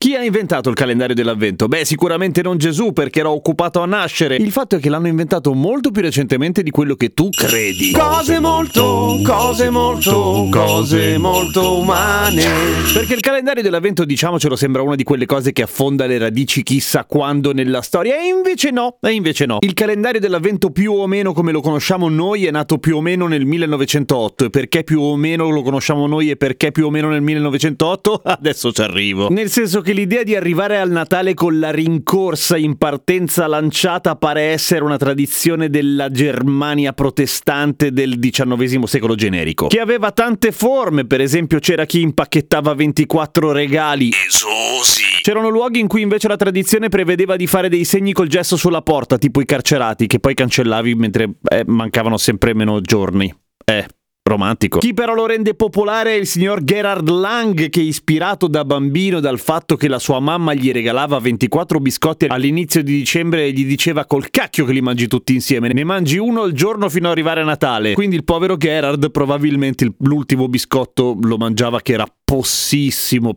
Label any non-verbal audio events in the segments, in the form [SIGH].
Chi ha inventato il calendario dell'avvento? Beh, sicuramente non Gesù perché era occupato a nascere. Il fatto è che l'hanno inventato molto più recentemente di quello che tu credi. Cose molto, cose molto, cose molto umane. Perché il calendario dell'avvento, diciamocelo, sembra una di quelle cose che affonda le radici chissà quando nella storia. E invece no, e invece no. Il calendario dell'avvento più o meno come lo conosciamo noi è nato più o meno nel 1908. E perché più o meno lo conosciamo noi e perché più o meno nel 1908? [LAUGHS] Adesso ci arrivo. Nel senso che che l'idea di arrivare al Natale con la rincorsa in partenza lanciata pare essere una tradizione della Germania protestante del XIX secolo generico, che aveva tante forme, per esempio c'era chi impacchettava 24 regali esosi. C'erano luoghi in cui invece la tradizione prevedeva di fare dei segni col gesso sulla porta, tipo i carcerati, che poi cancellavi mentre eh, mancavano sempre meno giorni. Eh, romantico. Chi però lo rende popolare è il signor Gerhard Lang, che ispirato da bambino dal fatto che la sua mamma gli regalava 24 biscotti all'inizio di dicembre e gli diceva col cacchio che li mangi tutti insieme, ne mangi uno al giorno fino ad arrivare a Natale. Quindi il povero Gerhard probabilmente l'ultimo biscotto lo mangiava che era possissimo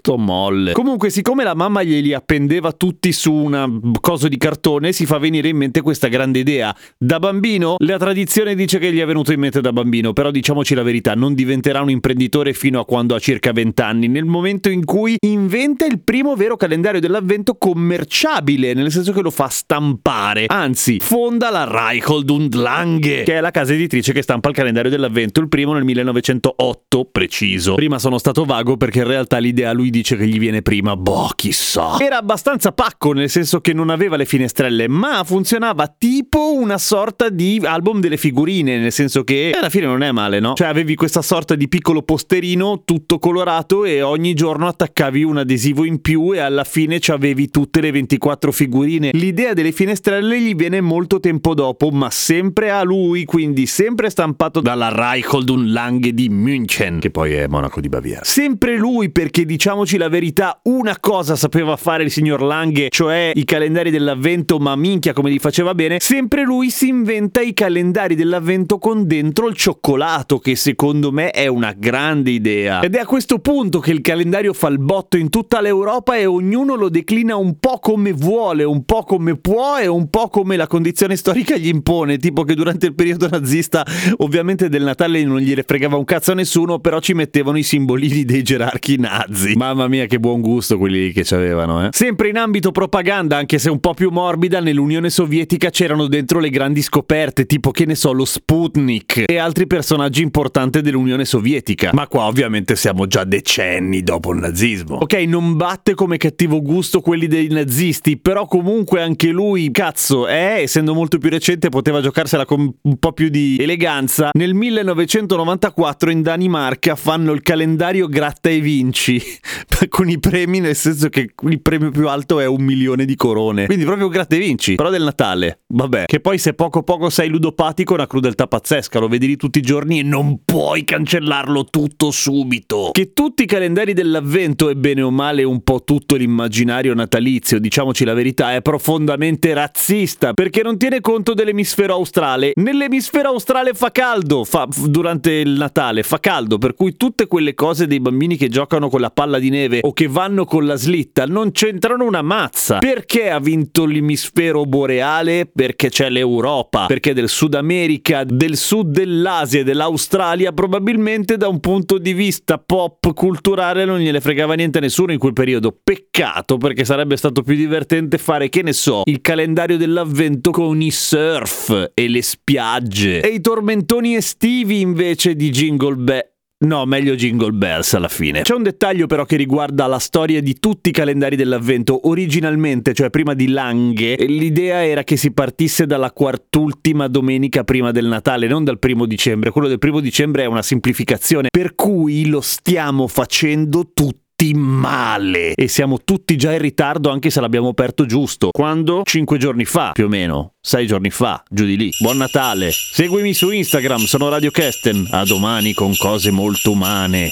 tutto molle. Comunque, siccome la mamma glieli appendeva tutti su una cosa di cartone, si fa venire in mente questa grande idea. Da bambino, la tradizione dice che gli è venuto in mente da bambino, però diciamoci la verità, non diventerà un imprenditore fino a quando ha circa 20 anni, nel momento in cui inventa il primo vero calendario dell'avvento commerciabile, nel senso che lo fa stampare. Anzi, fonda la Reichhold und Lange, che è la casa editrice che stampa il calendario dell'avvento, il primo nel 1908, preciso. Prima sono stato vago perché in realtà l'idea lui dice che gli viene prima, boh, chissà. Era abbastanza pacco, nel senso che non aveva le finestrelle, ma funzionava tipo una sorta di album delle figurine, nel senso che alla fine non è male, no? Cioè avevi questa sorta di piccolo posterino tutto colorato e ogni giorno attaccavi un adesivo in più e alla fine ci avevi tutte le 24 figurine. L'idea delle finestrelle gli viene molto tempo dopo, ma sempre a lui, quindi sempre stampato dalla Reichhold und Lange di München, che poi è monaco di Baviera. Sempre lui perché diciamo diciamoci la verità, una cosa sapeva fare il signor Lange, cioè i calendari dell'avvento, ma minchia come li faceva bene, sempre lui si inventa i calendari dell'avvento con dentro il cioccolato, che secondo me è una grande idea. Ed è a questo punto che il calendario fa il botto in tutta l'Europa e ognuno lo declina un po' come vuole, un po' come può e un po' come la condizione storica gli impone, tipo che durante il periodo nazista ovviamente del Natale non gliene fregava un cazzo a nessuno, però ci mettevano i simbolini dei gerarchi nazi. Ma Mamma mia, che buon gusto quelli che c'avevano, eh. Sempre in ambito propaganda, anche se un po' più morbida, nell'Unione Sovietica c'erano dentro le grandi scoperte, tipo che ne so, lo Sputnik e altri personaggi importanti dell'Unione Sovietica. Ma qua ovviamente siamo già decenni dopo il nazismo. Ok, non batte come cattivo gusto quelli dei nazisti, però comunque anche lui, cazzo, eh, essendo molto più recente, poteva giocarsela con un po' più di eleganza. Nel 1994 in Danimarca fanno il calendario gratta e vinci [LAUGHS] con i premi, nel senso che il premio più alto è un milione di corone. Quindi proprio gratte vinci, però del Natale. Vabbè, che poi se poco poco sei ludopatico è una crudeltà pazzesca, lo vedi lì tutti i giorni e non puoi cancellarlo tutto subito. Che tutti i calendari dell'avvento e bene o male un po' tutto l'immaginario natalizio, diciamoci la verità, è profondamente razzista, perché non tiene conto dell'emisfero australe. Nell'emisfero australe fa caldo, fa, durante il Natale fa caldo, per cui tutte quelle cose dei bambini che giocano con la palla di neve o che vanno con la slitta non c'entrano una mazza. Perché ha vinto l'emisfero boreale? Perché c'è l'Europa, perché del Sud America, del sud dell'Asia e dell'Australia probabilmente da un punto di vista pop culturale non gliene fregava niente a nessuno in quel periodo. Peccato perché sarebbe stato più divertente fare, che ne so, il calendario dell'avvento con i surf e le spiagge e i tormentoni estivi invece di Jingle Bell No, meglio Jingle Bells alla fine. C'è un dettaglio però che riguarda la storia di tutti i calendari dell'avvento. Originalmente, cioè prima di Langhe, l'idea era che si partisse dalla quartultima domenica prima del Natale, non dal primo dicembre. Quello del primo dicembre è una semplificazione, per cui lo stiamo facendo tutti male e siamo tutti già in ritardo anche se l'abbiamo aperto giusto. Quando? Cinque giorni fa, più o meno. Sei giorni fa, giù di lì. Buon Natale! Seguimi su Instagram, sono Radio Kesten. A domani con cose molto umane.